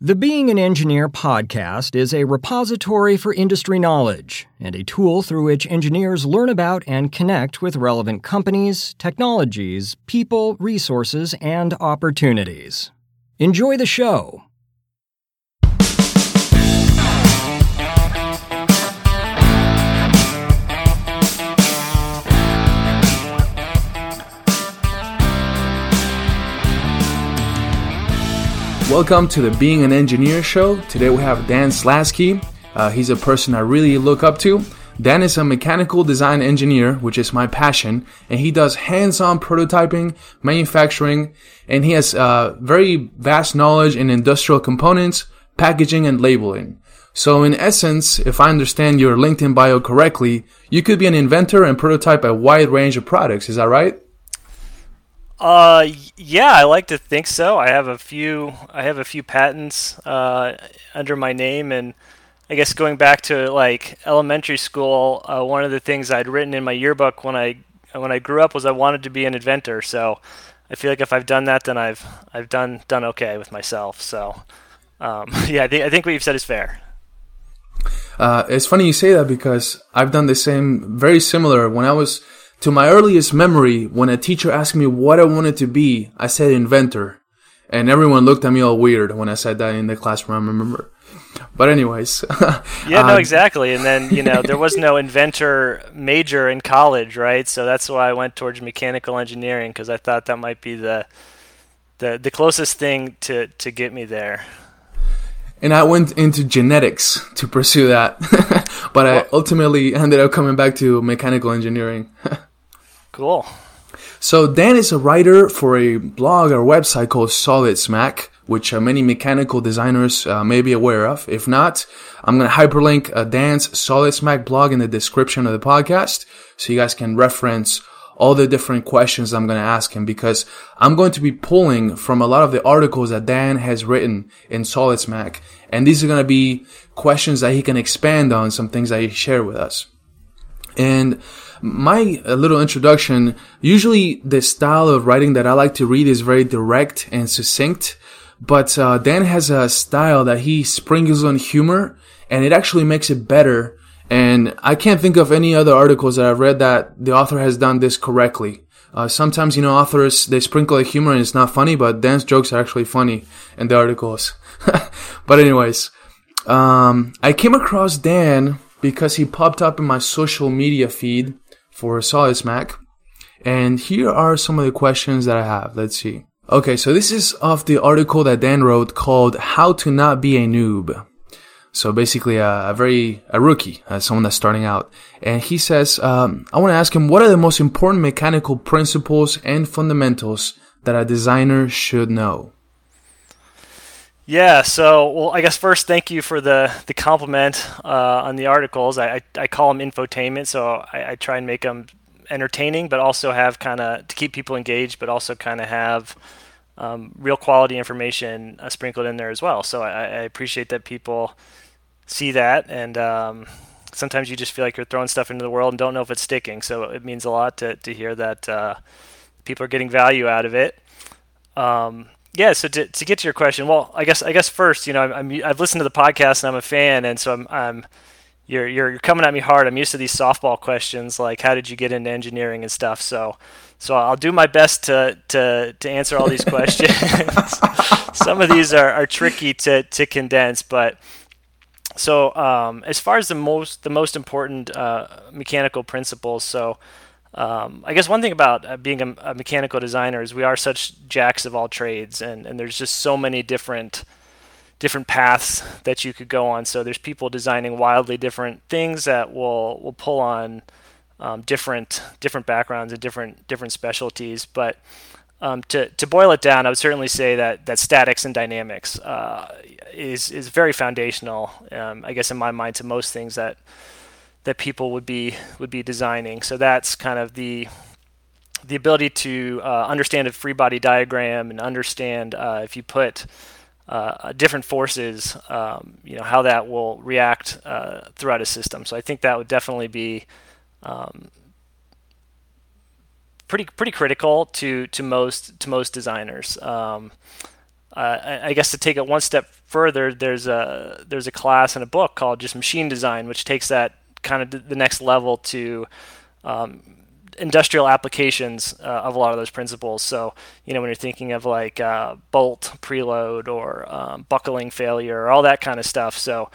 The Being an Engineer podcast is a repository for industry knowledge and a tool through which engineers learn about and connect with relevant companies, technologies, people, resources, and opportunities. Enjoy the show. Welcome to the Being an Engineer show. Today we have Dan Slaski. Uh, he's a person I really look up to. Dan is a mechanical design engineer, which is my passion, and he does hands-on prototyping, manufacturing, and he has uh, very vast knowledge in industrial components, packaging, and labeling. So in essence, if I understand your LinkedIn bio correctly, you could be an inventor and prototype a wide range of products. Is that right? Uh, yeah, I like to think so. I have a few. I have a few patents uh, under my name, and I guess going back to like elementary school, uh, one of the things I'd written in my yearbook when I when I grew up was I wanted to be an inventor. So I feel like if I've done that, then I've I've done done okay with myself. So um, yeah, I think I think what you've said is fair. Uh, it's funny you say that because I've done the same, very similar. When I was to my earliest memory, when a teacher asked me what I wanted to be, I said inventor. And everyone looked at me all weird when I said that in the classroom, I remember. But anyways. yeah, no, uh, exactly. And then, you know, there was no inventor major in college, right? So that's why I went towards mechanical engineering because I thought that might be the the the closest thing to to get me there. And I went into genetics to pursue that. but I ultimately ended up coming back to mechanical engineering. Cool. So Dan is a writer for a blog or website called Solid Smack, which uh, many mechanical designers uh, may be aware of. If not, I'm going to hyperlink uh, Dan's Solid Smack blog in the description of the podcast, so you guys can reference all the different questions I'm going to ask him because I'm going to be pulling from a lot of the articles that Dan has written in Solid Smack, and these are going to be questions that he can expand on, some things that he shared with us. And my little introduction, usually the style of writing that I like to read is very direct and succinct, but uh, Dan has a style that he sprinkles on humor and it actually makes it better. And I can't think of any other articles that I've read that the author has done this correctly. Uh, sometimes, you know, authors, they sprinkle a humor and it's not funny, but Dan's jokes are actually funny in the articles. but anyways, um, I came across Dan because he popped up in my social media feed for Solid Smack. And here are some of the questions that I have. Let's see. Okay, so this is of the article that Dan wrote called How to Not Be a Noob. So basically, a, a very, a rookie, uh, someone that's starting out. And he says, um, I want to ask him, what are the most important mechanical principles and fundamentals that a designer should know? Yeah, so well, I guess first, thank you for the the compliment uh, on the articles. I, I, I call them infotainment, so I, I try and make them entertaining, but also have kind of to keep people engaged, but also kind of have um, real quality information uh, sprinkled in there as well. So I, I, appreciate that people see that, and um, sometimes you just feel like you're throwing stuff into the world and don't know if it's sticking. So it means a lot to to hear that uh, people are getting value out of it. Um, yeah, so to, to get to your question, well, I guess I guess first, you know, I'm, i have listened to the podcast and I'm a fan, and so I'm, I'm you're you're coming at me hard. I'm used to these softball questions like how did you get into engineering and stuff. So so I'll do my best to to to answer all these questions. Some of these are, are tricky to to condense, but so um, as far as the most the most important uh, mechanical principles, so um, I guess one thing about uh, being a, a, mechanical designer is we are such jacks of all trades, and, and there's just so many different different paths that you could go on. So there's people designing wildly different things that will will pull on um, different different backgrounds and different different specialties. But um, to to boil it down, I would certainly say that that statics and dynamics uh, is is very foundational. Um, I guess in my mind to most things that that people would be would be designing. So that's kind of the the ability to uh, understand a free body diagram and understand uh, if you put uh, different forces, um, you know how that will react uh, throughout a system. So I think that would definitely be um, pretty pretty critical to to most to most designers. Um, uh, I guess to take it one step further, there's a there's a class in a book called just machine design, which takes that kind of the next level to um, industrial applications uh, of a lot of those principles. So, you know, when you're thinking of like uh, bolt preload or um, buckling failure, or all that kind of stuff. So,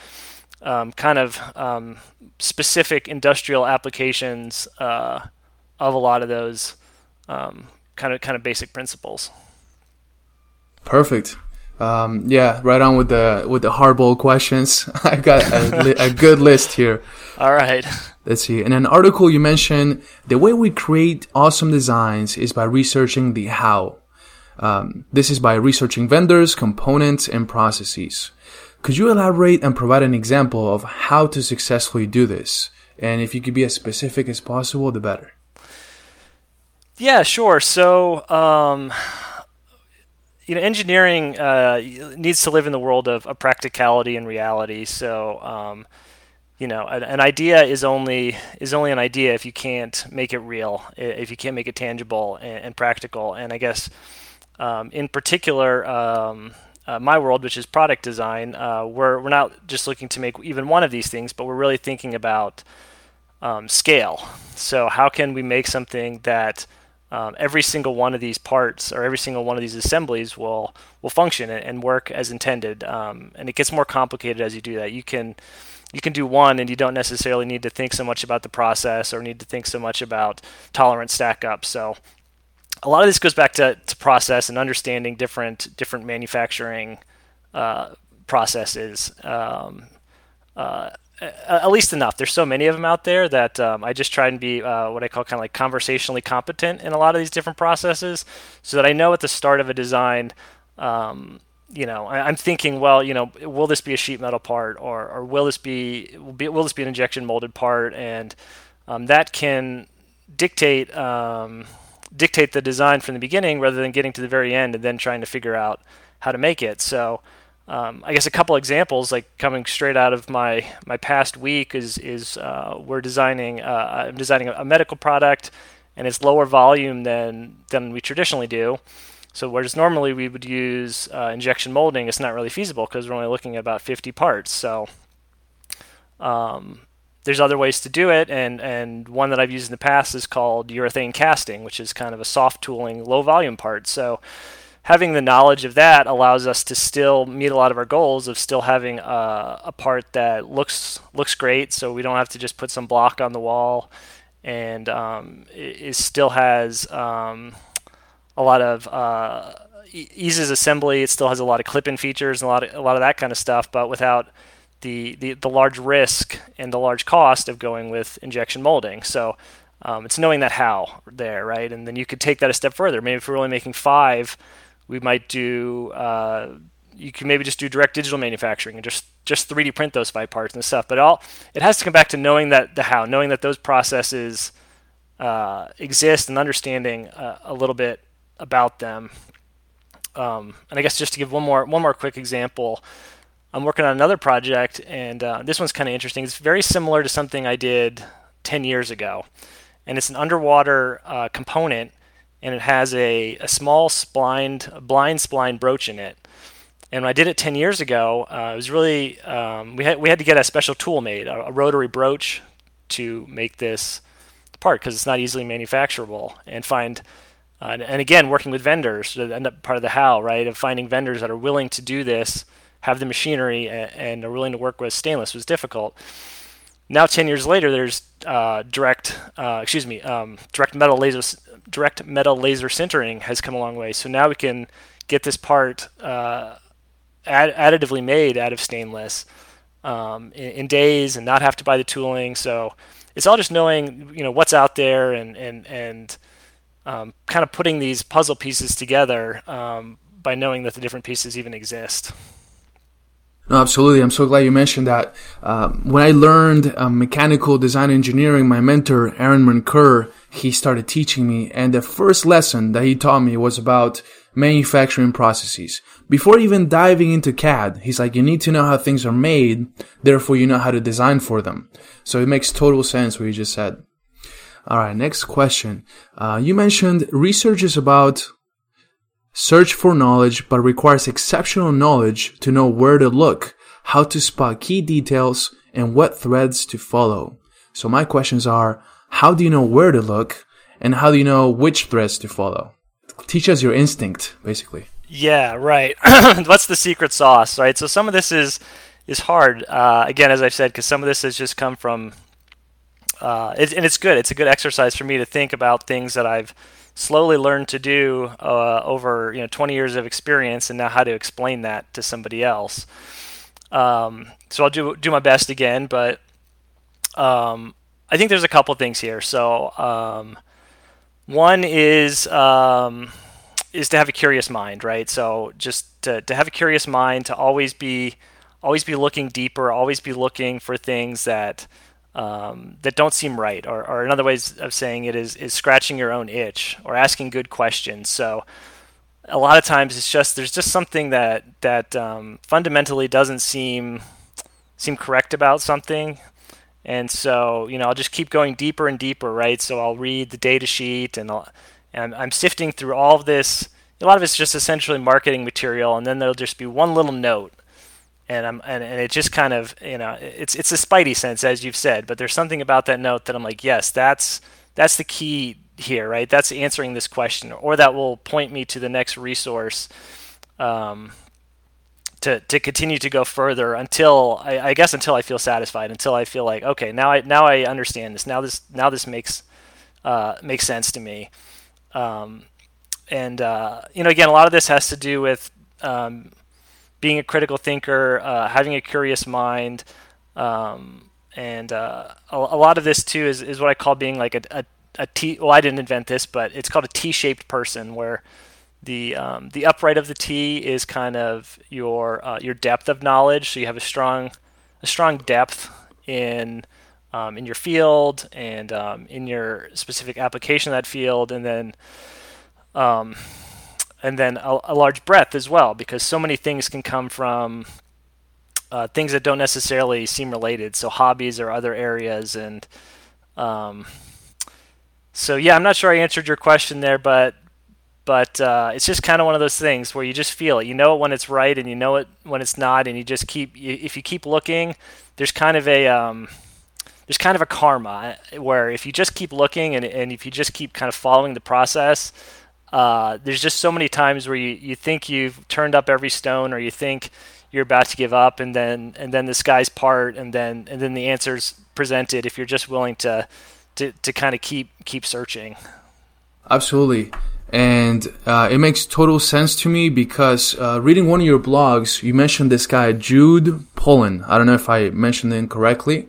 um, kind of um, specific industrial applications uh, of a lot of those kind of kind of basic principles. Perfect. Um, yeah, right on with the with the hardball questions. I got a, a good list here. All right. Let's see. In an article, you mentioned the way we create awesome designs is by researching the how. Um, this is by researching vendors, components, and processes. Could you elaborate and provide an example of how to successfully do this? And if you could be as specific as possible, the better. Yeah, sure. So, um, you know, engineering uh, needs to live in the world of, of practicality and reality. So, um, you know, an, an, idea is only is only an idea if you can't make it real, if you can't make it tangible and, and practical. And I guess, um, in particular, um, uh, my world, which is product design, uh, we're we're not just looking to make even one of these things, but we're really thinking about um, scale. So, how can we make something that um, every single one of these parts or every single one of these assemblies will will function and, work as intended. Um, and it gets more complicated as you do that. You can you can do one and you don't necessarily need to think so much about the process or need to think so much about tolerance stack up. So a lot of this goes back to, to process and understanding different different manufacturing uh, processes. Um, uh, at least enough. There's so many of them out there that um, I just try and be uh, what I call kind of like conversationally competent in a lot of these different processes, so that I know at the start of a design, um, you know, I, am thinking, well, you know, will this be a sheet metal part, or or will this be will, be, will this be an injection molded part, and um, that can dictate um, dictate the design from the beginning rather than getting to the very end and then trying to figure out how to make it. So um, I guess a couple examples, like coming straight out of my my past week, is is uh, we're designing uh, I'm designing a, medical product, and it's lower volume than than we traditionally do. So whereas normally we would use uh, injection molding, it's not really feasible because we're only looking at about 50 parts. So um, there's other ways to do it, and and one that I've used in the past is called urethane casting, which is kind of a soft tooling, low volume part. So having the knowledge of that allows us to still meet a lot of our goals of still having a, a part that looks looks great. So we don't have to just put some block on the wall, and um, it, it, still has um, a lot of uh, eases assembly. It still has a lot of clip-in features and a lot of a lot of that kind of stuff, but without the, the, the large risk and the large cost of going with injection molding. So um, it's knowing that how there, right? And then you could take that a step further. Maybe if we're only making five we might do uh, you can maybe just do direct digital manufacturing and just just 3D print those five parts and stuff. But all it has to come back to knowing that the how, knowing that those processes uh, exist, and understanding uh, a little bit about them. Um, and I guess just to give one more one more quick example, I'm working on another project, and uh, this one's kind of interesting. It's very similar to something I did 10 years ago, and it's an underwater uh, component and it has a, a small splined, blind spline broach in it. And when I did it 10 years ago, uh, it was really, um, we, had, we had to get a special tool made, a, a rotary broach, to make this part because it's not easily manufacturable and find uh, and again working with vendors to end up part of the how right of finding vendors that are willing to do this have the machinery and, and are willing to work with stainless was difficult now 10 years later there's uh, direct uh, excuse me um, direct metal laser direct metal laser sintering has come a long way. So now we can get this part uh, add- additively made out of stainless um, in, in, days and not have to buy the tooling. So it's all just knowing you know what's out there and and and um, kind of putting these puzzle pieces together um, by knowing that the different pieces even exist. No, absolutely. I'm so glad you mentioned that. Uh, when I learned uh, mechanical design engineering, my mentor, Aaron Manker, he started teaching me. And the first lesson that he taught me was about manufacturing processes. Before even diving into CAD, he's like, you need to know how things are made. Therefore, you know how to design for them. So it makes total sense what you just said. All right. Next question. Uh, you mentioned research is about search for knowledge, but requires exceptional knowledge to know where to look, how to spot key details, and what threads to follow. So my questions are, how do you know where to look, and how do you know which threads to follow? Teach us your instinct, basically. Yeah, right. What's the secret sauce, right? So some of this is is hard. Uh, again, as I've said, because some of this has just come from, uh, and it's good. It's a good exercise for me to think about things that I've slowly learned to do uh, over you know 20 years of experience, and now how to explain that to somebody else. Um, so I'll do do my best again, but um, I think there's a couple things here. So um, one is um, is to have a curious mind, right? So just to, to have a curious mind, to always be always be looking deeper, always be looking for things that um, that don't seem right, or, or another ways of saying it is is scratching your own itch or asking good questions. So a lot of times it's just there's just something that that um, fundamentally doesn't seem seem correct about something, and so you know I'll just keep going deeper and deeper, right? So I'll read the data sheet and I'll, and I'm sifting through all of this. A lot of it's just essentially marketing material, and then there'll just be one little note and I'm and, and it just kind of you know it's it's a spidey sense as you've said, but there's something about that note that I'm like, yes, that's that's the key here, right? That's answering this question, or that will point me to the next resource. Um, to, to continue to go further until I, I, guess until I feel satisfied until I feel like okay now I now I understand this now this now this makes uh, makes sense to me um, and uh, you know again a lot of this has to do with um, being a critical thinker, uh, having a curious mind, um, and uh, a, a, lot of this too is, is what I call being like a, a, a T. Well, I didn't invent this, but it's called a T-shaped person, where the um, the upright of the T is kind of your uh, your depth of knowledge. So you have a strong a strong depth in um, in your field and um, in your specific application of that field, and then um, and then a, a, large breadth as well, because so many things can come from uh, things that don't necessarily seem related. So hobbies or other areas, and um, so yeah, I'm not sure I answered your question there, but but uh, it's just kind of one of those things where you just feel it. You know it when it's right, and you know it when it's not, and you just keep. If you keep looking, there's kind of a um, there's kind of a karma where if you just keep looking and, and if you just keep kind of following the process, uh, there's just so many times where you, you think you've turned up every stone or you think you're about to give up and then and then the skies part and then and then the answers presented if you're just willing to to, to kind of keep keep searching absolutely and uh, it makes total sense to me because uh, reading one of your blogs you mentioned this guy jude Pullen. i don't know if i mentioned it incorrectly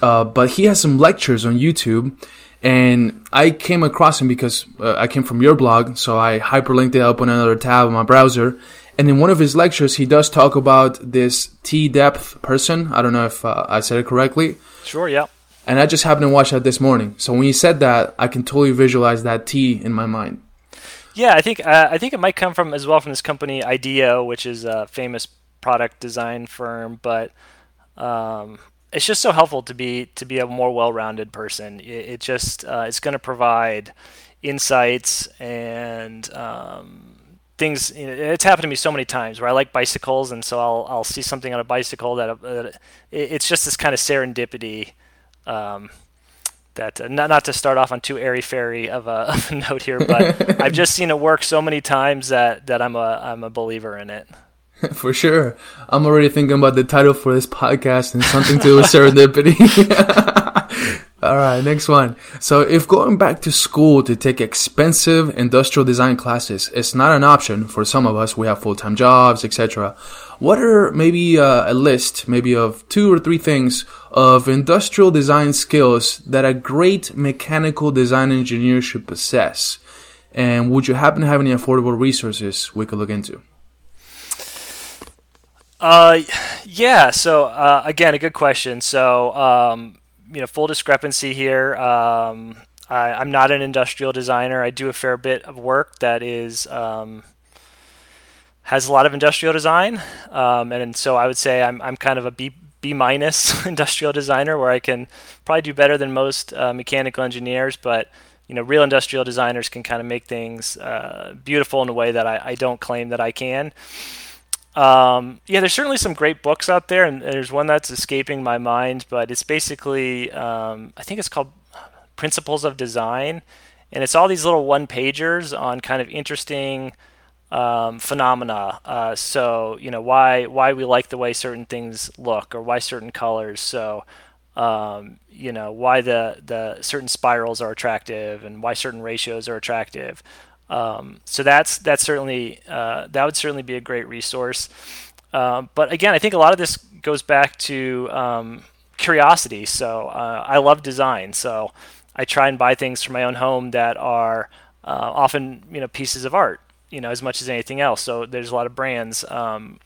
uh, but he has some lectures on youtube and I came across him because uh, I came from your blog, so I hyperlinked it up on another tab on my browser. And in one of his lectures, he does talk about this T depth person. I don't know if uh, I said it correctly. Sure, yeah. And I just happened to watch that this morning. So when you said that, I can totally visualize that T in my mind. Yeah, I think uh, I think it might come from as well from this company IDEO, which is a famous product design firm. But um, it's just so helpful to be to be a more well-rounded person. It, it just uh, it's going to provide insights and um, things. You know, it's happened to me so many times where I like bicycles, and so I'll I'll see something on a bicycle that, that it, it's just this kind of serendipity. Um, that uh, not not to start off on too airy fairy of a, of a note here, but I've just seen it work so many times that that I'm a I'm a believer in it. For sure. I'm already thinking about the title for this podcast and something to do with serendipity. All right, next one. So if going back to school to take expensive industrial design classes is not an option for some of us, we have full-time jobs, etc. What are maybe uh, a list, maybe of two or three things of industrial design skills that a great mechanical design engineer should possess? And would you happen to have any affordable resources we could look into? Uh, yeah. So uh, again, a good question. So um, you know, full discrepancy here. Um, I, am not an industrial designer. I do a fair bit of work that is um, has a lot of industrial design, um, and so I would say I'm I'm kind of a B B minus industrial designer, where I can probably do better than most uh, mechanical engineers, but you know, real industrial designers can kind of make things uh, beautiful in a way that I, I, don't claim that I can. Um, yeah, there's certainly some great books out there, and there's one that's escaping my mind, but it's basically, um, I think it's called Principles of Design, and it's all these little one pagers on kind of interesting um, phenomena. Uh, so you know why why we like the way certain things look or why certain colors. So um, you know why the the certain spirals are attractive and why certain ratios are attractive. Um, so that's that's certainly uh, that would certainly be a great resource. Um, but again, I think a lot of this goes back to um, curiosity. So uh, I love design. So I try and buy things for my own home that are uh, often you know pieces of art you know as much as anything else. So there's a lot of brands, um,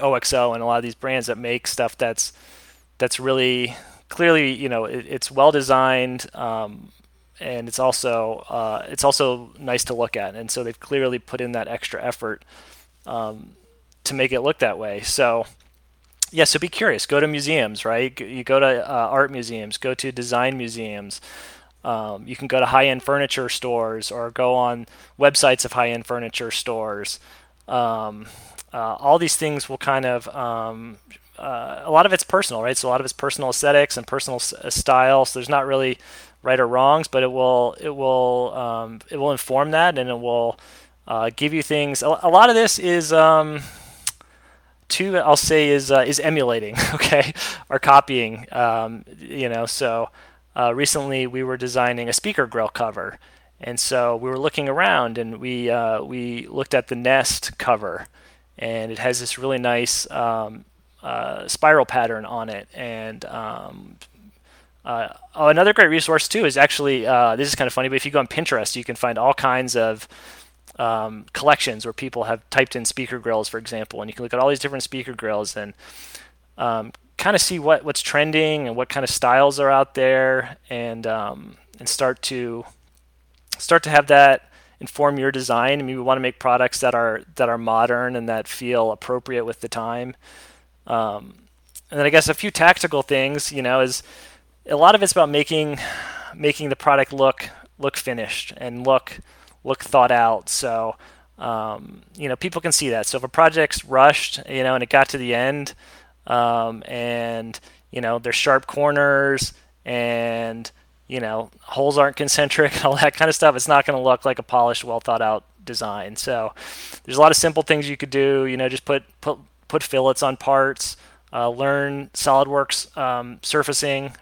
OXO, and a lot of these brands that make stuff that's that's really clearly you know it, it's well designed. Um, and it's also uh, it's also nice to look at, and so they've clearly put in that extra effort um, to make it look that way. So, yeah, so be curious. Go to museums, right? You go to uh, art museums, go to design museums, um, you can go to high-end furniture stores or go on websites of high-end furniture stores. Um, uh, all these things will kind of um, uh, a lot of it's personal, right? So a lot of it's personal aesthetics and personal s- uh, style. So there's not really right or wrongs, but it will it will um, it will inform that, and it will uh, give you things. A, a, lot of this is um, two. I'll say is uh, is emulating, okay, or copying. Um, you know, so uh, recently we were designing a speaker grill cover, and so we were looking around and we uh, we looked at the Nest cover, and it has this really nice um, uh, spiral pattern on it. And um, uh, oh, another great resource too is actually uh, this is kind of funny, but if you go on Pinterest, you can find all kinds of um, collections where people have typed in speaker grills, for example, and you can look at all these different speaker grills and um, kind of see what what's trending and what kind of styles are out there, and um, and start to start to have that inform your design. I mean, we want to make products that are that are modern and that feel appropriate with the time. Um, and then I guess a few tactical things, you know, is a lot of it's about making making the product look look finished and look look thought out. So um, you know, people can see that. So if a project's rushed, you know, and it got to the end, um, and you know there's sharp corners and you know holes aren't concentric and all that kind of stuff it's not going to look like a polished well thought out design so there's a lot of simple things you could do you know just put put put fillets on parts uh, learn solidworks um, surfacing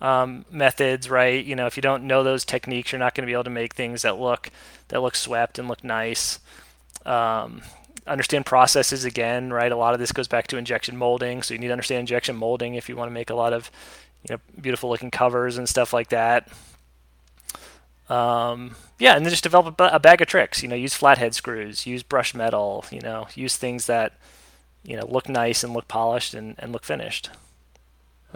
um, methods right you know if you don't know those techniques you're not going to be able to make things that look that look swept and look nice um, understand processes again, right? A lot of this goes back to injection molding, so you need to understand injection molding if you want to make a lot of you know beautiful looking covers and stuff like that. Um, yeah, and then just develop a, a bag of tricks. You know, use flathead screws, use brush metal. You know, use things that you know look nice and look polished and, and look finished.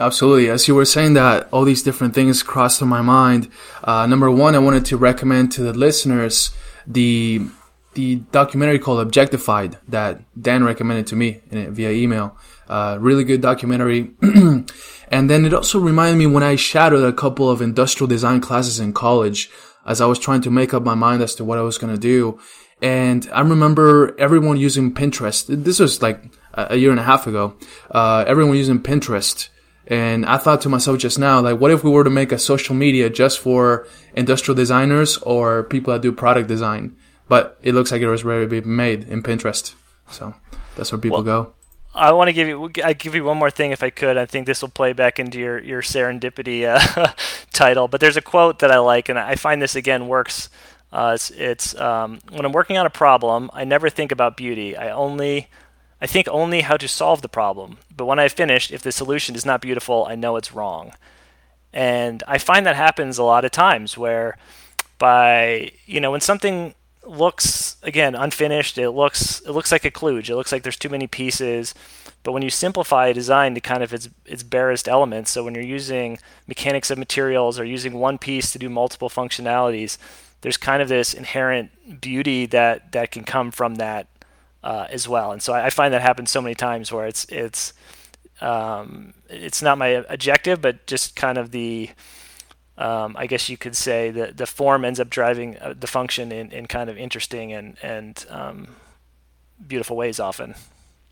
Absolutely. As you were saying that, all these different things crossed through my mind. Uh, number one, I wanted to recommend to the listeners the the documentary called Objectified that Dan recommended to me via email. Uh, really good documentary. and then it also reminded me when I shadowed a couple of industrial design classes in college as I was trying to make up my mind as to what I was going to do. And I remember everyone using Pinterest. This was like a year and a half ago. Uh, everyone using Pinterest. And I thought to myself just now, like, what if we were to make a social media just for industrial designers or people that do product design? but it looks like it was already made in Pinterest. So that's where people well, go. I want to give you I give you one more thing if I could. I think this will play back into your your serendipity uh, title. But there's a quote that I like, and I find this again works. Uh, it's it's um, when I'm working on a problem, I never think about beauty. I only I think only how to solve the problem. But when I've finished, if the solution is not beautiful, I know it's wrong. And I find that happens a lot of times where by you know when something looks again unfinished. It looks it looks like a kludge. It looks like there's too many pieces. But when you simplify a design to kind of its its barest elements, so when you're using mechanics of materials or using one piece to do multiple functionalities, there's kind of this inherent beauty that that can come from that uh, as well. And so I, I, find that happens so many times where it's it's um, it's not my objective, but just kind of the um, I guess you could say that the form ends up driving uh, the function in, in kind of interesting and and um, beautiful ways often.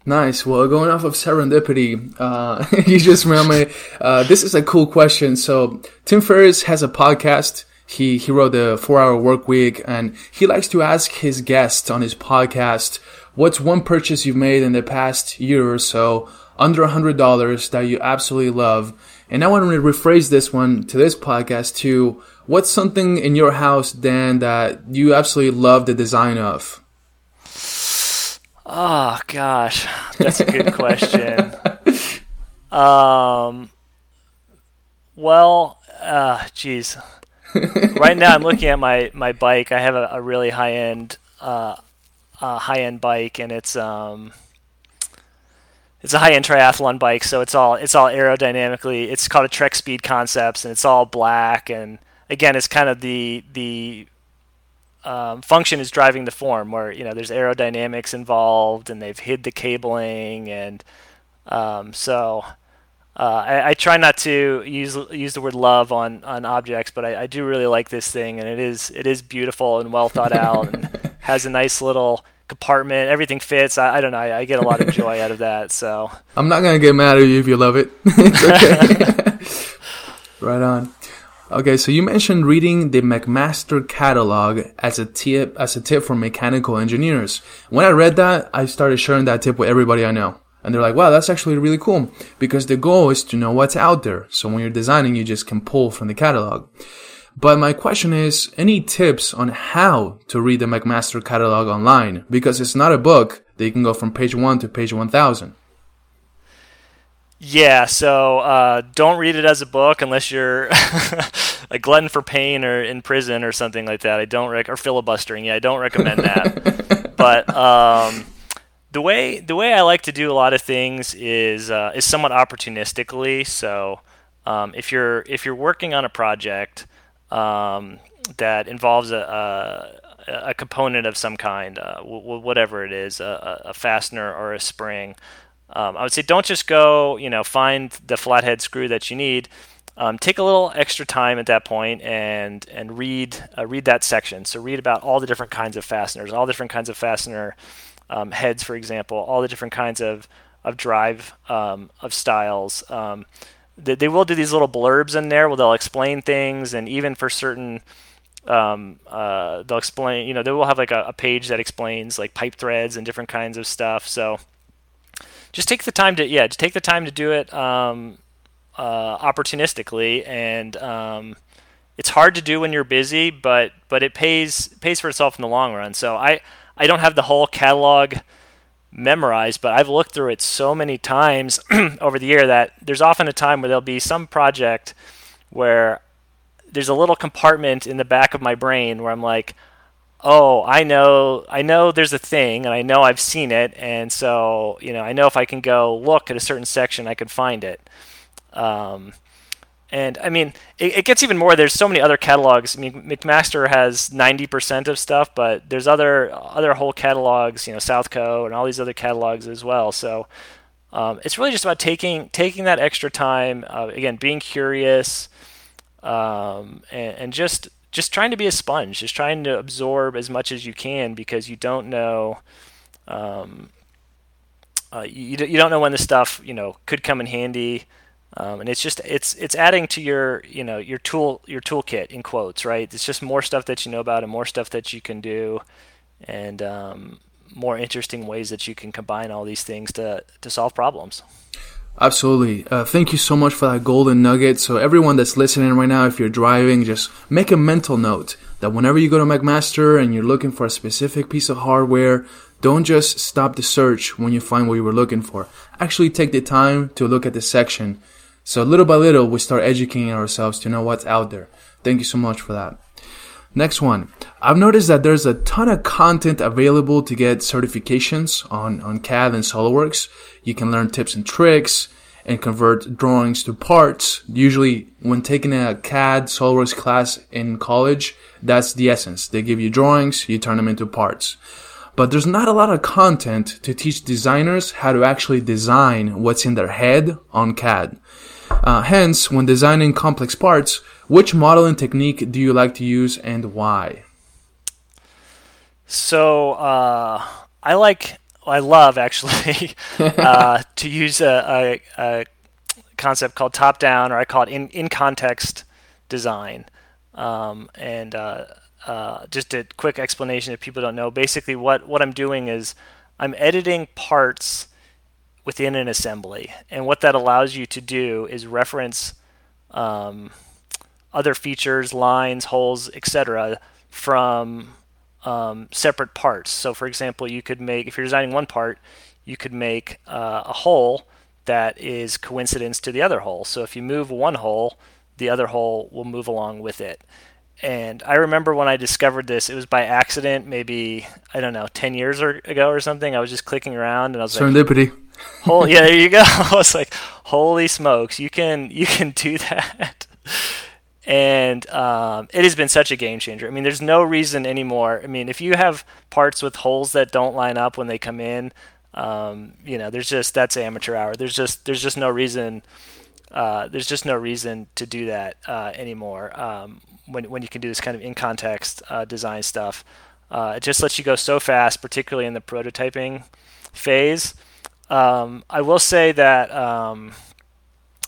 Nice. Well, going off of serendipity, uh, you just remember me. Uh, this is a cool question. So Tim Ferriss has a podcast. He he wrote the Four Hour Work Week, and he likes to ask his guests on his podcast, "What's one purchase you've made in the past year or so under a hundred dollars that you absolutely love?" And I want to rephrase this one to this podcast to what's something in your house, Dan, that you absolutely love the design of? Oh gosh, that's a good question. um, well, uh, geez. right now, I'm looking at my my bike. I have a, a really high end uh, uh, high end bike, and it's um it's a high end triathlon bike, so it's all it's all aerodynamically. It's called a Trek Speed Concepts, and it's all black. And again, it's kind of the the um, function is driving the form, where you know there's aerodynamics involved, and they've hid the cabling, and um, so uh, I, I, try not to use use the word love on on objects, but I, I do really like this thing, and it is it is beautiful and well thought out, and has a nice little compartment. Everything fits. I, I don't know. I, I, get a lot of joy out of that. So I'm not gonna get mad at you if you love it. right on. Okay, so you mentioned reading the McMaster catalog as a tip as a tip for mechanical engineers. When I read that, I started sharing that tip with everybody I know. And they're like, wow, that's actually really cool because the goal is to know what's out there. So when you're designing, you just can pull from the catalog. But my question is, any tips on how to read the McMaster catalog online? Because it's not a book that you can go from page one to page 1000. Yeah, so uh, don't read it as a book unless you're a glutton for pain or in prison or something like that. I don't rec- or filibustering. Yeah, I don't recommend that. but um, the way the way I like to do a lot of things is uh, is somewhat opportunistically. So um, if you're if you're working on a project um, that involves a, a, a, component of some kind, uh, w- whatever it is, a, a, fastener or a spring. Um, I would say don't just go, you know, find the flathead screw that you need. Um, take a little extra time at that point and and read uh, read that section. So read about all the different kinds of fasteners, all different kinds of fastener um, heads, for example, all the different kinds of of drive um, of styles. They, they will do these little blurbs in there where they'll explain things, and even for certain, um, uh, they'll explain. You know, they will have like a, a page that explains like pipe threads and different kinds of stuff. So just take the time to yeah, just take the time to do it um, uh, opportunistically, and um, it's hard to do when you're busy, but but it pays pays for itself in the long run. So I I don't have the whole catalog memorized, but I've looked through it so many times over the year that there's often a time where there'll be some project where there's a little compartment in the back of my brain where I'm like, oh, I know, I know there's a thing, and I know I've seen it, and so you know, I know if I can go look at a certain section, I can find it. Um, and I mean, it, it, gets even more. There's so many other catalogs. I mean, McMaster has 90% of stuff, but there's other other whole catalogs. You know, Southco and all these other catalogs as well. So um, it's really just about taking taking that extra time. Uh, again, being curious, um, and, and just just trying to be a sponge. Just trying to absorb as much as you can because you don't know. Um, uh, you, you don't know when the stuff you know could come in handy. Um, and it's just it's it's adding to your you know your tool your toolkit in quotes right it's just more stuff that you know about and more stuff that you can do and um, more interesting ways that you can combine all these things to to solve problems Absolutely. Uh, thank you so much for that golden nugget. So, everyone that's listening right now, if you're driving, just make a mental note that whenever you go to McMaster and you're looking for a specific piece of hardware, don't just stop the search when you find what you were looking for. Actually, take the time to look at the section so little by little, we start educating ourselves to know what's out there. Thank you so much for that. Next one. I've noticed that there's a ton of content available to get certifications on, on CAD and SOLIDWORKS. You can learn tips and tricks and convert drawings to parts. Usually when taking a CAD SOLIDWORKS class in college, that's the essence. They give you drawings, you turn them into parts. But there's not a lot of content to teach designers how to actually design what's in their head on CAD. Uh, hence, when designing complex parts, which modeling technique do you like to use and why? So uh, I like, I love actually uh, to use a, a, a, concept called top down, or I call it in, in context design. Um, and uh, uh, just a quick explanation if people don't know. Basically, what, what I'm doing is I'm editing parts within an assembly. And what that allows you to do is reference um, other features, lines, holes, etc., from um, separate parts. So, for example, you could make, if you're designing one part, you could make uh, a hole that is coincidence to the other hole. So, if you move one hole, the other hole will move along with it. And I remember when I discovered this, it was by accident, maybe, I don't know, 10 years ago or something. I was just clicking around and I was Serendipity. like, Holy, yeah, there you go. I was like, holy smokes, you can you can do that and um, it has been such a game changer. I mean, there's no reason anymore. I mean, if you have parts with holes that don't line up when they come in, um, you know, there's just that's amateur hour. There's just there's just no reason. Uh, there's just no reason to do that uh, anymore. Um, when when you can do this kind of in context uh, design stuff, uh, it just lets you go so fast, particularly in the prototyping phase. Um, I will say that um,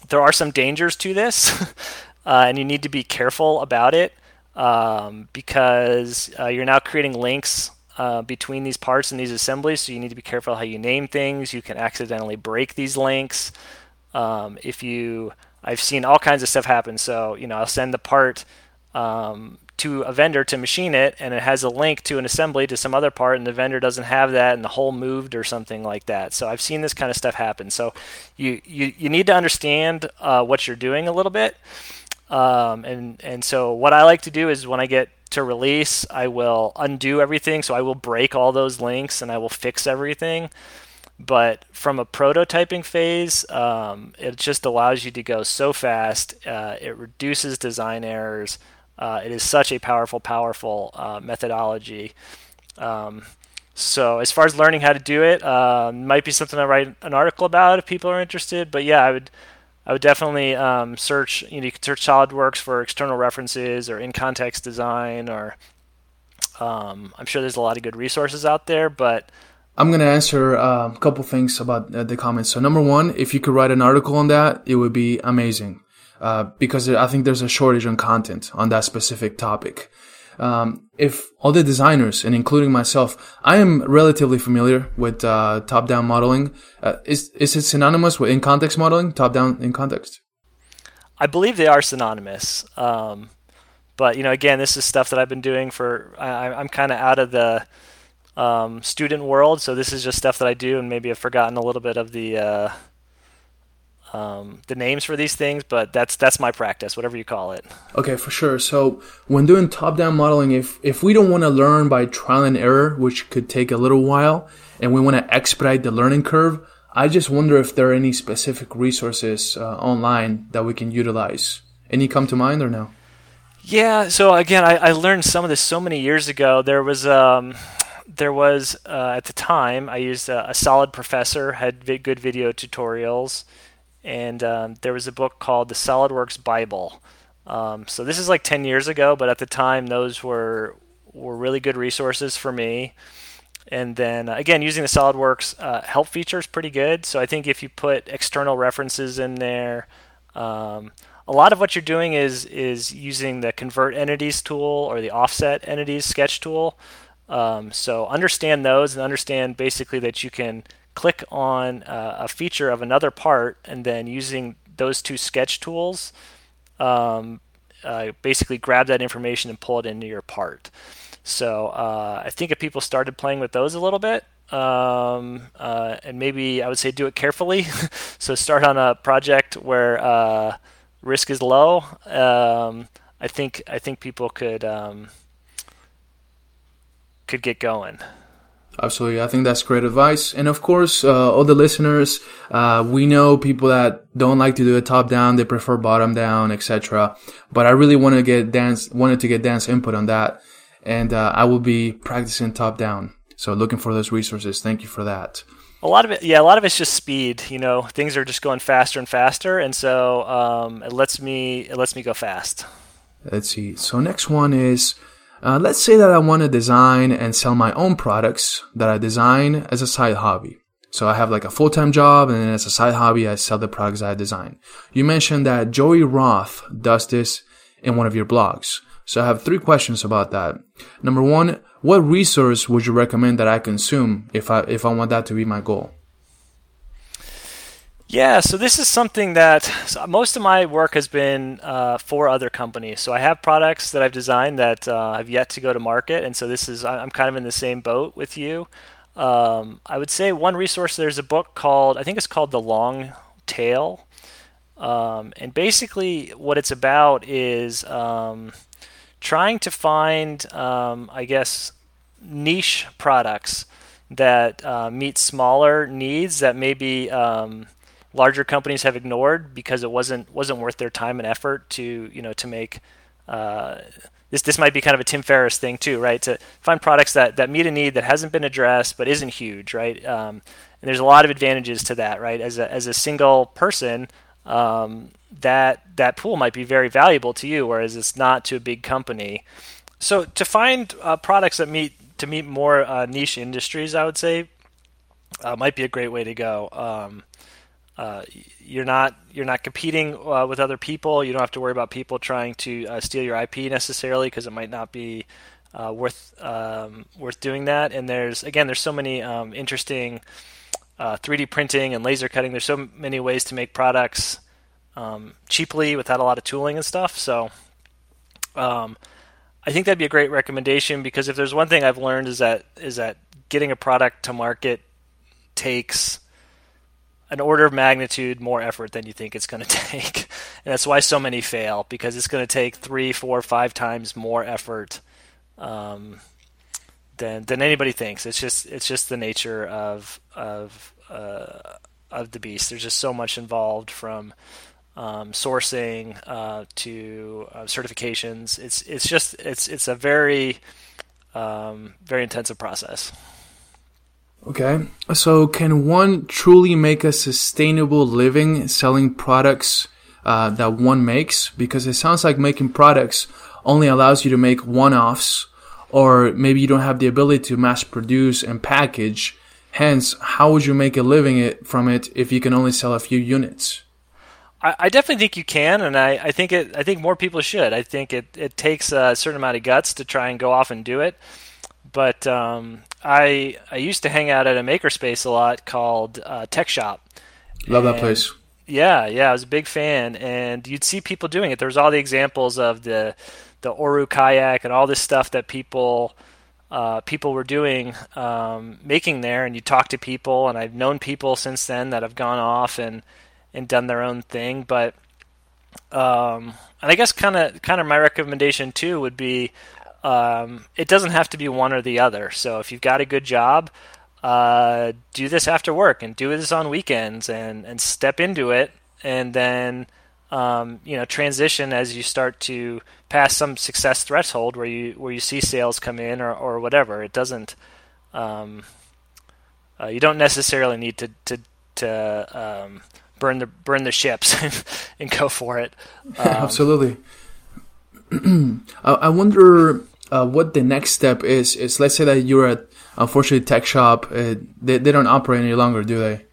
there are some dangers to this. uh, and you need to be careful about it um, because uh, you're now creating links uh, between these parts and these assemblies. So you need to be careful how you name things. You can accidentally break these links. Um, if you, I've seen all kinds of stuff happen. So you know, I'll send the part um, to a vendor to machine it, and it has a link to an assembly to some other part, and the vendor doesn't have that, and the hole moved or something like that. So I've seen this kind of stuff happen. So you you, you need to understand uh, what you're doing a little bit. Um, and and so what I like to do is when I get to release, I will undo everything. So I will break all those links and I will fix everything. But from a prototyping phase, um, it just allows you to go so fast. Uh, it reduces design errors. Uh, it is such a powerful, powerful uh, methodology. Um, so as far as learning how to do it, uh, might be something I write an article about if people are interested. But yeah, I would I would definitely um, search. You know, you could search SolidWorks for external references or in context design, or um, I'm sure there's a lot of good resources out there. But I'm going to answer a couple things about uh, the comments. So number one, if you could write an article on that, it would be amazing. Uh, because I think there's a shortage on content on that specific topic um, if all the designers and including myself, I am relatively familiar with uh, top-down modeling. Uh, is is it synonymous with in-context modeling? Top-down in context? I believe they are synonymous. Um, but you know, again, this is stuff that I've been doing for. I, am kind of out of the um, student world, so this is just stuff that I do, and maybe I've forgotten a little bit of the. Um, the names for these things, but that's that's my practice, whatever you call it. Okay, for sure. So when doing top-down modeling, if if we don't want to learn by trial and error, which could take a little while, and we want to expedite the learning curve, I just wonder if there are any specific resources uh, online that we can utilize. Any come to mind or no? Yeah. So again, I, I learned some of this so many years ago. There was um, there was uh, at the time I used a, a SolidProfessor had good video tutorials and um, there was a book called the SolidWorks Bible. Um, so this is like 10 years ago, but at the time those were were really good resources for me. And then uh, again, using the SolidWorks uh, help feature is pretty good. So I think if you put external references in there, um, a lot of what you're doing is is using the convert entities tool or the offset entities sketch tool. Um, so understand those and understand basically that you can click on uh, a feature of another part, and then using those two sketch tools, um, uh, basically grab that information and pull it into your part. So uh, I think if people started playing with those a little bit, um, uh, and maybe I would say do it carefully. so start on a project where uh, risk is low. Um, I think I think people could um, could get going. Absolutely. I think that's great advice. And of course, uh, all the listeners, uh, we know people that don't like to do it top down. They prefer bottom down, etc. But I really want to get Dan's, wanted to get Dan's input on that. And, uh, I will be practicing top down. So looking for those resources. Thank you for that. A lot of it, yeah, a lot of it's just speed. You know, things are just going faster and faster. And so, um, it lets me, it lets me go fast. Let's see. So next one is, uh, let's say that I want to design and sell my own products that I design as a side hobby. So I have like a full-time job and then as a side hobby, I sell the products I design. You mentioned that Joey Roth does this in one of your blogs. So I have three questions about that. Number one, what resource would you recommend that I consume if I, if I want that to be my goal? Yeah, so this is something that so most of my work has been uh, for other companies. So I have products that I've designed that uh, have yet to go to market, and so this is I'm kind of in the same boat with you. Um, I would say one resource. There's a book called I think it's called The Long Tail, um, and basically what it's about is um, trying to find, um, I guess, niche products that uh, meet smaller needs that maybe um, larger companies have ignored because it wasn't wasn't worth their time and effort to you know to make uh, this this might be kind of a Tim Ferriss thing too, right? To find products that that meet a need that hasn't been addressed but isn't huge, right? Um, and there's a lot of advantages to that, right? As a as a single person, um, that that pool might be very valuable to you, whereas it's not to a big company. So to find uh, products that meet to meet more uh, niche industries, I would say uh, might be a great way to go. Um, uh, you're not you're not competing uh, with other people. You don't have to worry about people trying to uh, steal your IP necessarily because it might not be uh, worth um, worth doing that. And there's again there's so many um, interesting 3D uh, printing and laser cutting. There's so many ways to make products um, cheaply without a lot of tooling and stuff. So um, I think that'd be a great recommendation because if there's one thing I've learned is that is that getting a product to market takes an order of magnitude more effort than you think it's going to take. and that's why so many fail because it's going to take three, four, five times more effort um, than than anybody thinks. It's just it's just the nature of of uh, of the beast. There's just so much involved from um, sourcing uh, to uh, certifications. It's it's just it's it's a very um, very intensive process. Okay. So can one truly make a sustainable living selling products uh, that one makes? Because it sounds like making products only allows you to make one-offs or maybe you don't have the ability to mass produce and package. Hence, how would you make a living it from it if you can only sell a few units? I, I definitely think you can, and I, I think it. I think more people should. I think it, it takes a certain amount of guts to try and go off and do it. But um, I I used to hang out at a makerspace a lot called uh, Tech Shop. Love and, that place. Yeah, yeah, I was a big fan, and you'd see people doing it. There was all the examples of the the Oru kayak and all this stuff that people uh, people were doing, um, making there, and you talk to people, and I've known people since then that have gone off and and done their own thing. But um, and I guess kind of kind of my recommendation too would be um, it doesn't have to be one or the other. So if you've got a good job, uh, do this after work and do this on weekends and, and step into it and then um, you know transition as you start to pass some success threshold where you where you see sales come in or, or whatever. It doesn't um, uh, you don't necessarily need to to, to um, burn the burn the ships and go for it. Absolutely. I wonder uh, what the next step is. Is let's say that you're at unfortunately tech shop. Uh, they they don't operate any longer, do they?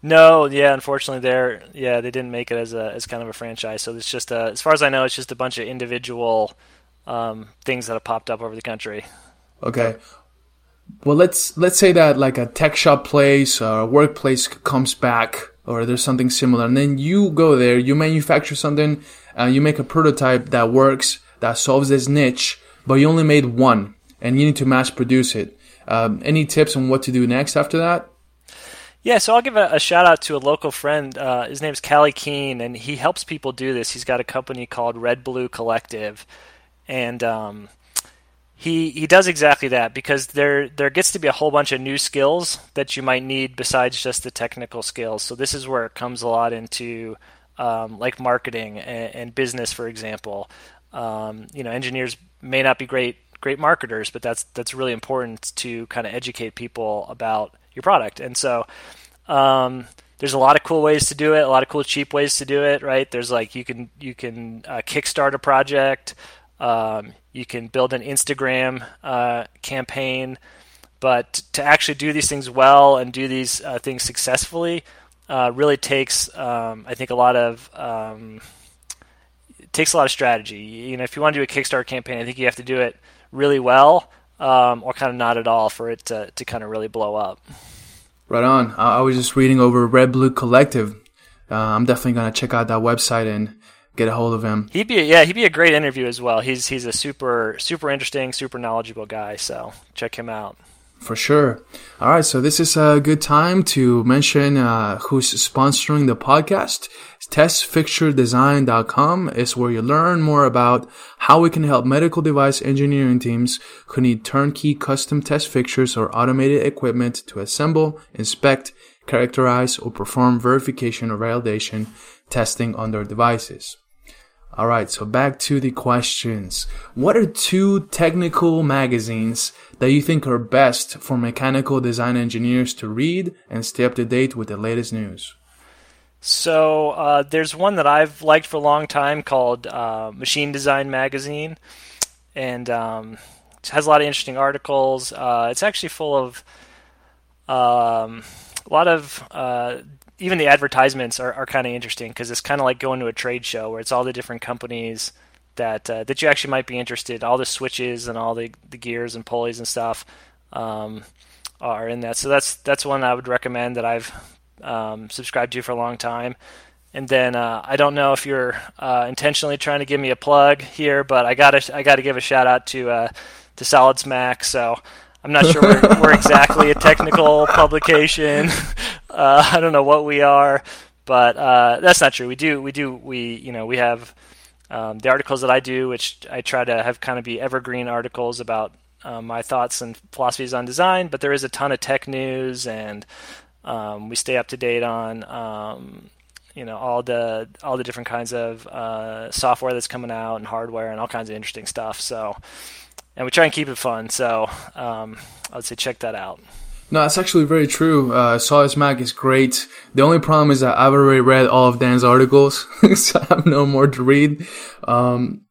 No, yeah, unfortunately, they're yeah they didn't make it as a as kind of a franchise. So it's just a, as far as I know, it's just a bunch of individual um, things that have popped up over the country. Okay. Well, let's let's say that like a tech shop place or a workplace comes back, or there's something similar, and then you go there, you manufacture something, uh, you make a prototype that works, that solves this niche, but you only made one and you need to mass produce it. Um, any tips on what to do next after that? Yeah, so I'll give a, a shout out to a local friend. Uh, his name's Callie Keen, and he helps people do this. He's got a company called Red Blue Collective, and um, he he does exactly that because there there gets to be a whole bunch of new skills that you might need besides just the technical skills. So this is where it comes a lot into um, like marketing and, and, business, for example. Um, you know, engineers may not be great great marketers, but that's that's really important to kind of educate people about your product. And so, um, there's a lot of cool ways to do it, a lot of cool cheap ways to do it, right? There's like you can you can uh, kickstart a project, um, you can build an Instagram uh, campaign, but to actually do these things well and do these uh, things successfully uh, really takes, um, I think, a lot of um, takes a lot of strategy. You know, if you want to do a Kickstarter campaign, I think you have to do it really well, um, or kind of not at all for it to to kind of really blow up. Right on. I was just reading over Red Blue Collective. Uh, I'm definitely gonna check out that website and get a hold of him. He'd be a, yeah, he'd be a great interview as well. He's he's a super super interesting, super knowledgeable guy. So check him out. For sure. All right, so this is a good time to mention uh, who's sponsoring the podcast. TestFixtureDesign.com is where you learn more about how we can help medical device engineering teams who need turnkey custom test fixtures or automated equipment to assemble, inspect, characterize, or perform verification or validation testing on their devices. All right, so back to the questions. What are two technical magazines that you think are best for mechanical design engineers to read and stay up to date with the latest news? So uh, there's one that I've liked for a long time called uh, Machine Design Magazine, and um, it has a lot of interesting articles. Uh, it's actually full of um, a lot of uh, even the advertisements are, are kind of interesting because it's kind of like going to a trade show where it's all the different companies that uh, that you actually might be interested. All the switches and all the, the gears and pulleys and stuff um, are in that. So that's that's one I would recommend that I've um, subscribed to for a long time. And then uh, I don't know if you're uh, intentionally trying to give me a plug here, but I got to I got to give a shout out to uh, to SolidSmack. So I'm not sure we're, we're exactly a technical publication. Uh, I don't know what we are, but uh, that's not true. We do we do we you know we have um, the articles that I do, which I try to have kind of be evergreen articles about um, my thoughts and philosophies on design. But there is a ton of tech news and um, we stay up to date on um, you know all the all the different kinds of uh, software that's coming out and hardware and all kinds of interesting stuff. So, and we try and keep it fun. So, um, I would say check that out. No, that's actually very true. Uh, SolidSmack is great. The only problem is that I've already read all of Dan's articles, so I have no more to read. Um,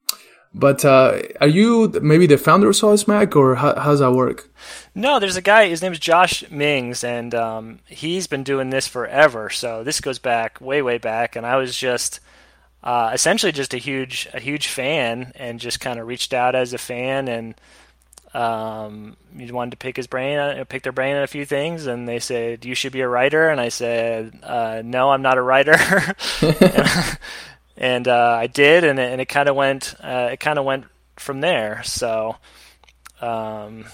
but uh, are you maybe the founder of SolidSmack, or how, how, does that work? No, there's a guy. His name is Josh Mings, and um, he's been doing this forever. So this goes back way, way back, and I was just uh, essentially just a huge, a huge fan, and just kind of reached out as a fan, and um, wanted to pick his brain, uh, pick their brain on a few things, and they said you should be a writer, and I said uh, no, I'm not a writer. and uh, I did, and it, and it kind of went uh, it kind of went from there. So, um,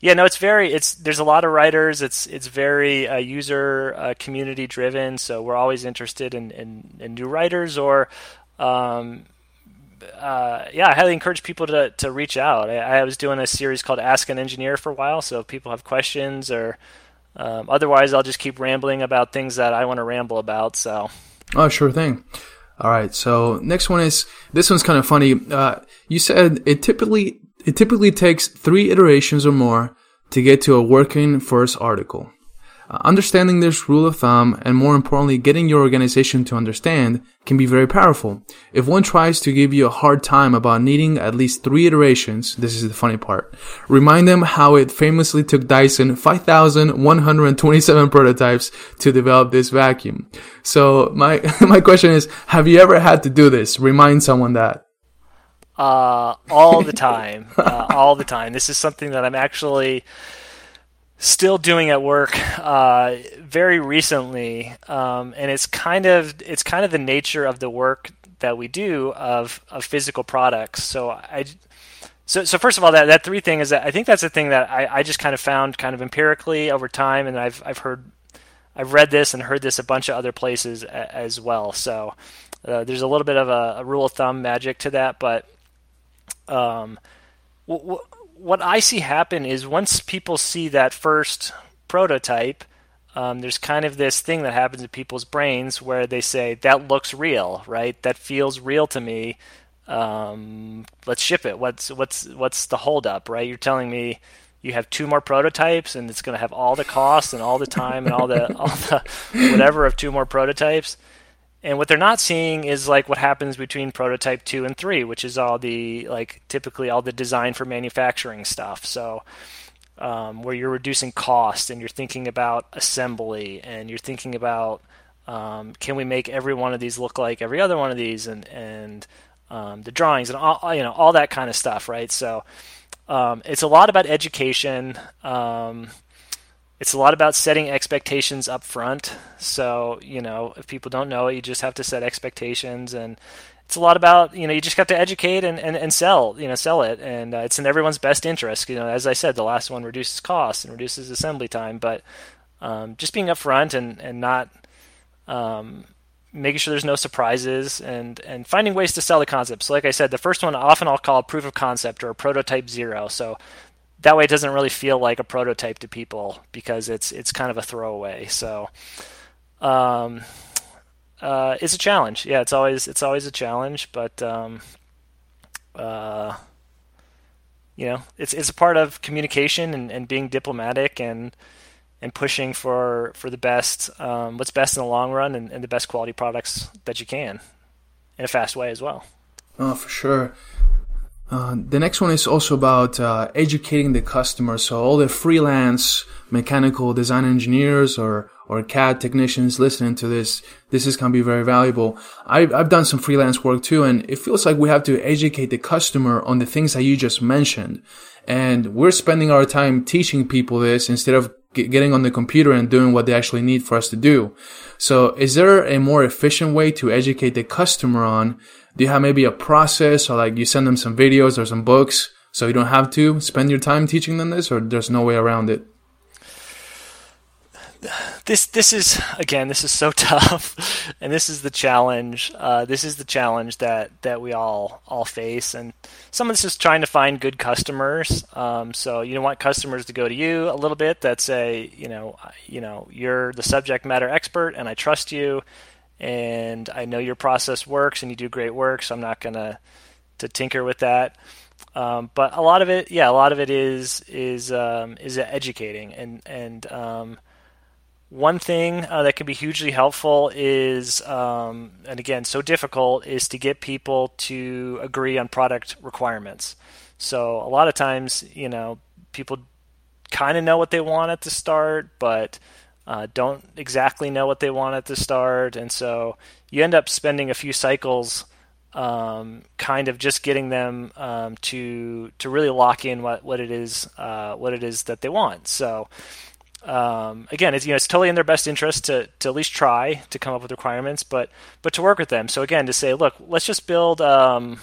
yeah, no, it's very it's there's a lot of writers. It's it's very uh, user uh, community driven. So we're always interested in in, in new writers or. Um, uh, yeah, I highly encourage people to, to reach out. I, I, was doing a series called Ask an Engineer for a while, so if people have questions or um, otherwise, I'll just keep rambling about things that I want to ramble about. So, oh, sure thing. All right. So next one is this one's kind of funny. Uh, you said it typically it typically takes three iterations or more to get to a working first article. Uh, understanding this rule of thumb and more importantly, getting your organization to understand can be very powerful. If one tries to give you a hard time about needing at least three iterations, this is the funny part. Remind them how it famously took Dyson 5,127 prototypes to develop this vacuum. So my, my question is, have you ever had to do this? Remind someone that. Uh, all the time, uh, all the time. This is something that I'm actually, still doing at work uh, very recently, um, and it's kind of it's kind of the nature of the work that we do of of physical products. So I. So, so first of all, that, that three thing is that I think that's a thing that I, I just kind of found kind of empirically over time, and I've I've heard, I've read this and heard this a bunch of other places a, as well. So uh, there's a little bit of a, a, rule of thumb magic to that, but um, w- w- what I see happen is once people see that first prototype, um, there's kind of this thing that happens in people's brains where they say that looks real, right? That feels real to me. Um, let's ship it. What's what's what's the holdup, right? You're telling me you have two more prototypes and it's going to have all the costs and all the time and all the all the whatever of two more prototypes and what they're not seeing is like what happens between prototype 2 and 3 which is all the like typically all the design for manufacturing stuff so um, where you're reducing cost and you're thinking about assembly and you're thinking about um, can we make every one of these look like every other one of these and and um, the drawings and all you know all that kind of stuff right so um, it's a lot about education. It's a lot about setting expectations up front. So, you know, if people don't know it, you just have to set expectations. And it's a lot about, you know, you just have to educate and, and, and sell, you know, sell it. And uh, it's in everyone's best interest. You know, as I said, the last one reduces costs and reduces assembly time. But um, just being upfront and, and not, um, making sure there's no surprises and and finding ways to sell the concept. So like I said, the first one often I'll call proof of concept or prototype zero. So that way it doesn't really feel like a prototype to people because it's it's kind of a throwaway. So um, uh, it's a challenge. Yeah, it's always it's always a challenge, but um, uh, you know, it's it's a part of communication and, and being diplomatic and and pushing for for the best, um, what's best in the long run, and, and, the best quality products that you can, in a fast way as well. Oh, for sure. Uh, the next one is also about uh, educating the customer. So all the freelance mechanical design engineers or or CAD technicians listening to this, this is going to be very valuable. I've, I've done some freelance work too, and it feels like we have to educate the customer on the things that you just mentioned. And we're spending our time teaching people this instead of getting on the computer and doing what they actually need for us to do. So is there a more efficient way to educate the customer on? Do you have maybe a process or like you send them some videos or some books so you don't have to spend your time teaching them this or there's no way around it? this this is again this is so tough and this is the challenge uh, this is the challenge that that we all all face and some of this is trying to find good customers um, so you don't want customers to go to you a little bit that say you know you know you're the subject matter expert and I trust you and I know your process works and you do great work so I'm not gonna to tinker with that um, but a lot of it yeah a lot of it is is um, is educating and and um, one thing uh, that can be hugely helpful is, um, and again, so difficult, is to get people to agree on product requirements. So a lot of times, you know, people kind of know what they want at the start, but uh, don't exactly know what they want at the start, and so you end up spending a few cycles, um, kind of just getting them um, to to really lock in what what it is uh, what it is that they want. So um, again, it's you know it's totally in their best interest to, to at least try to come up with requirements, but but to work with them. So again, to say, look, let's just build um,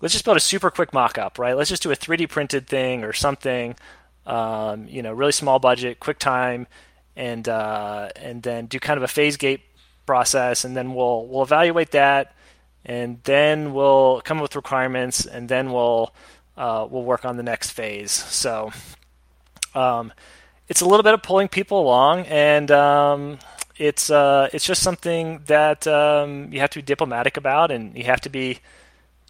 let's just build a super quick mock-up, right? Let's just do a 3D printed thing or something, um, you know, really small budget, quick time, and uh, and then do kind of a phase gate process, and then we'll we'll evaluate that, and then we'll come up with requirements, and then we'll uh, we'll work on the next phase. So. Um, it's a little bit of pulling people along, and um, it's uh, it's just something that um, you have to be diplomatic about, and you have to be,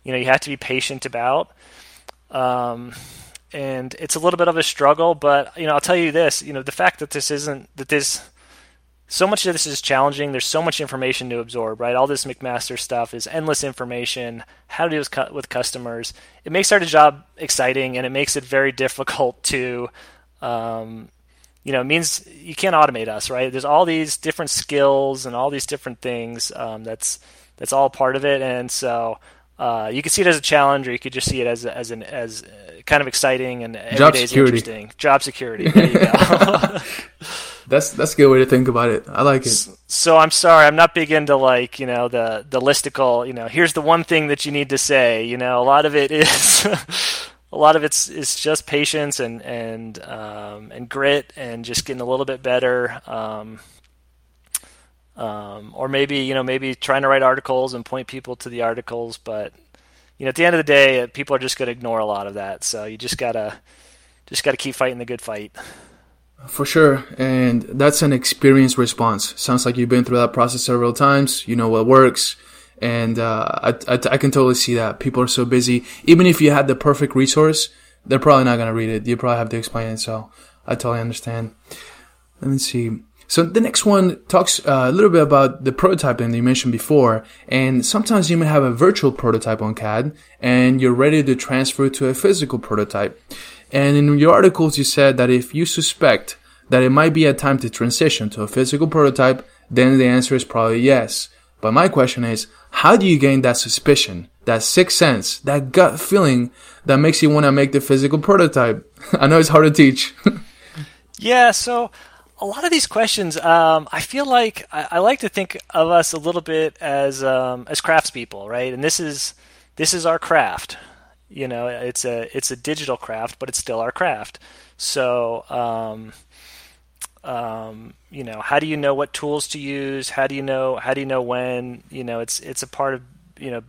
you know, you have to be patient about. Um, and it's a little bit of a struggle, but you know, I'll tell you this: you know, the fact that this isn't that this so much of this is challenging. There's so much information to absorb, right? All this McMaster stuff is endless information. How to do with, with customers. It makes our job exciting, and it makes it very difficult to um, you know, it means you can't automate us, right? There's all these different skills and all these different things. Um, that's that's all part of it, and so uh, you can see it as a challenge, or you could just see it as as an as uh, kind of exciting and every Job day interesting. Job security. There you go. that's that's a good way to think about it. I like it. So I'm sorry, I'm not big into like you know the the listicle. You know, here's the one thing that you need to say. You know, a lot of it is a lot of it's it's just patience and and um, and grit and just getting a little bit better. Um, um, or maybe you know maybe trying to write articles and point people to the articles, but you know at the end of the day, people are just going to ignore a lot of that. So you just gotta just gotta keep fighting the good fight. For sure, and that's an experience response. Sounds like you've been through that process several times. You know what works and uh, I, I, I, can totally see that people are so busy. Even if you had the perfect resource, they're probably not going to read it. You probably have to explain it. So I totally understand. Let me see. So the next one talks uh, a little bit about the prototyping that you mentioned before. And sometimes you may have a virtual prototype on CAD and you're ready to transfer to a physical prototype. And in your articles, you said that if you suspect that it might be a time to transition to a physical prototype, then the answer is probably yes. But my question is, how do you gain that suspicion, that sixth sense, that gut feeling that makes you want to make the physical prototype? I know it's hard to teach. yeah, so a lot of these questions, um, I feel like I, I, like to think of us a little bit as um, as craftspeople, right? And this is this is our craft. You know, it's a it's a digital craft, but it's still our craft. So, um, um, you know, how do you know what tools to use? How do you know how do you know when? You know, it's it's a part of you know,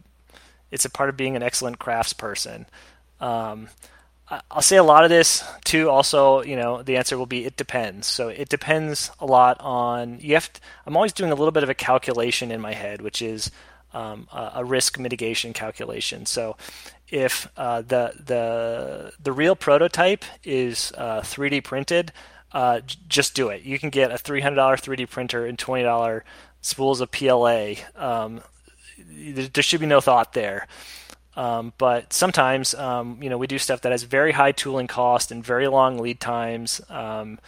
it's a part of being an excellent craftsperson. Um, I'll say a lot of this too. Also, you know, the answer will be it depends. So it depends a lot on you have. To, I'm always doing a little bit of a calculation in my head, which is um, a, risk mitigation calculation. So if uh, the the the real prototype is uh, 3D printed, uh, j- just do it. You can get a $300 3D printer and $20 spools of PLA. Um, there should be no thought there. Um, but sometimes, um, you know, we do stuff that has very high tooling cost and very long lead times. Um,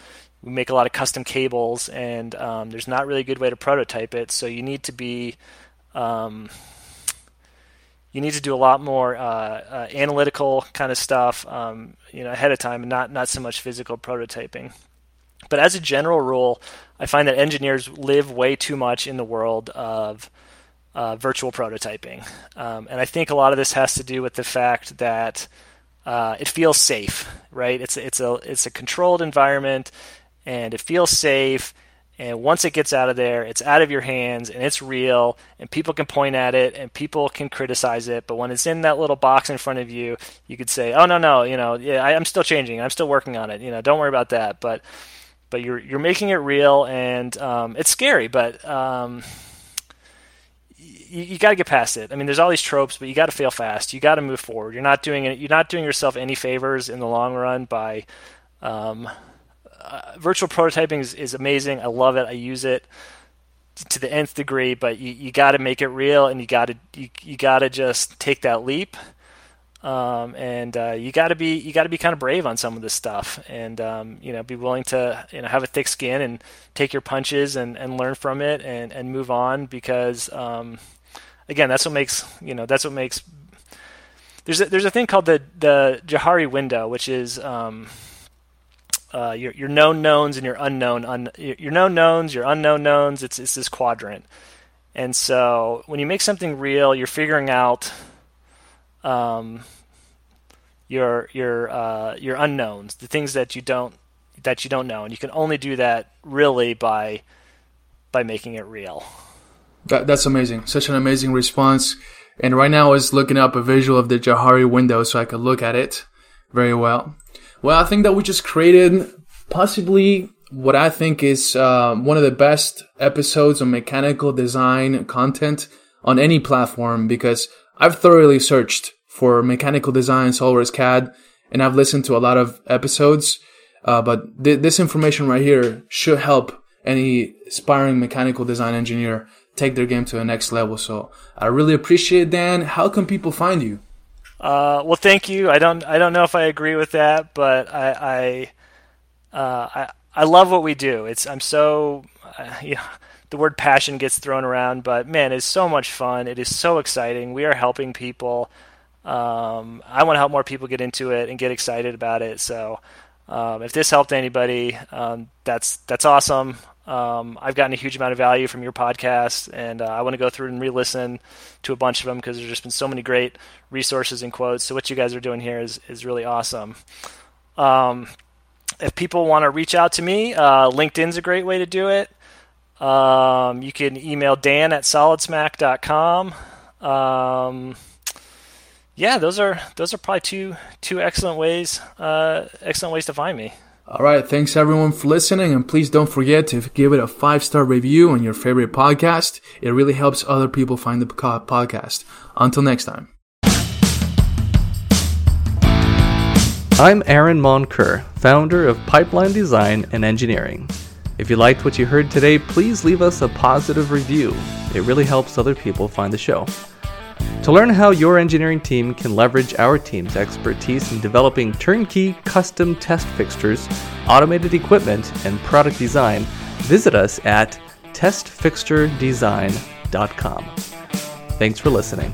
we make a lot of custom cables, and um, there's not really a good way to prototype it. So you need to be, um, you need to do a lot more uh, uh, analytical kind of stuff, um, you know, ahead of time, and not not so much physical prototyping. But as a general rule, I find that engineers live way too much in the world of uh, virtual prototyping. Um, and I think a lot of this has to do with the fact that uh, it feels safe, right? It's it's a it's a controlled environment, and it feels safe. And once it gets out of there, it's out of your hands and it's real, and people can point at it and people can criticize it. But when it's in that little box in front of you, you could say, "Oh no, no, you know, yeah, I, am still changing. I'm still working on it. You know, don't worry about that." But but you're you're making it real, and um, it's scary, but um, you, you got to get past it. I mean, there's all these tropes, but you got to fail fast. You got to move forward. You're not doing it. You're not doing yourself any favors in the long run by. Um, uh, virtual prototyping is, is amazing. I love it. I use it to the nth degree, but you, you got to make it real, and you got to you, you got to just take that leap. Um, and uh, you got to be you got to be kind of brave on some of this stuff, and um, you know be willing to you know have a thick skin and take your punches and, and learn from it and, and move on because um, again, that's what makes you know that's what makes there's a, there's a thing called the the Johari window, which is um, uh, your your known knowns and your unknown un, your known knowns, your unknown knowns. It's it's this quadrant, and so when you make something real, you're figuring out um, your your uh, your unknowns, the things that you don't that you don't know, and you can only do that really by by making it real. That, that's amazing. Such an amazing response. And right now I was looking up a visual of the Johari window so I could look at it very well. Well, I think that we just created possibly what I think is uh, one of the best episodes of mechanical design content on any platform because I've thoroughly searched for mechanical design, SolidWorks CAD, and I've listened to a lot of episodes. Uh, but th- this information right here should help any aspiring mechanical design engineer take their game to the next level. So I really appreciate it, Dan. How can people find you? Uh, well, thank you. I don't I don't know if I agree with that, but I I uh, I, I love what we do. It's I'm so uh, the word passion gets thrown around, but man, it's so much fun. It is so exciting. We are helping people. Um, I want to help more people get into it and get excited about it. So um, if this helped anybody, um, that's that's awesome. Um, I've gotten a huge amount of value from your podcast, and uh, I want to go through and re-listen to a bunch of them because there's just been so many great resources and quotes. So what you guys are doing here is is really awesome. Um, if people want to reach out to me, uh, LinkedIn's a great way to do it. Um, you can email Dan at solidsmack.com. Um, yeah, those are those are probably two two excellent ways uh, excellent ways to find me. All right. Thanks everyone for listening. And please don't forget to give it a five star review on your favorite podcast. It really helps other people find the podcast. Until next time. I'm Aaron Moncur, founder of Pipeline Design and Engineering. If you liked what you heard today, please leave us a positive review. It really helps other people find the show. To learn how your engineering team can leverage our team's expertise in developing turnkey custom test fixtures, automated equipment, and product design, visit us at testfixturedesign.com. Thanks for listening.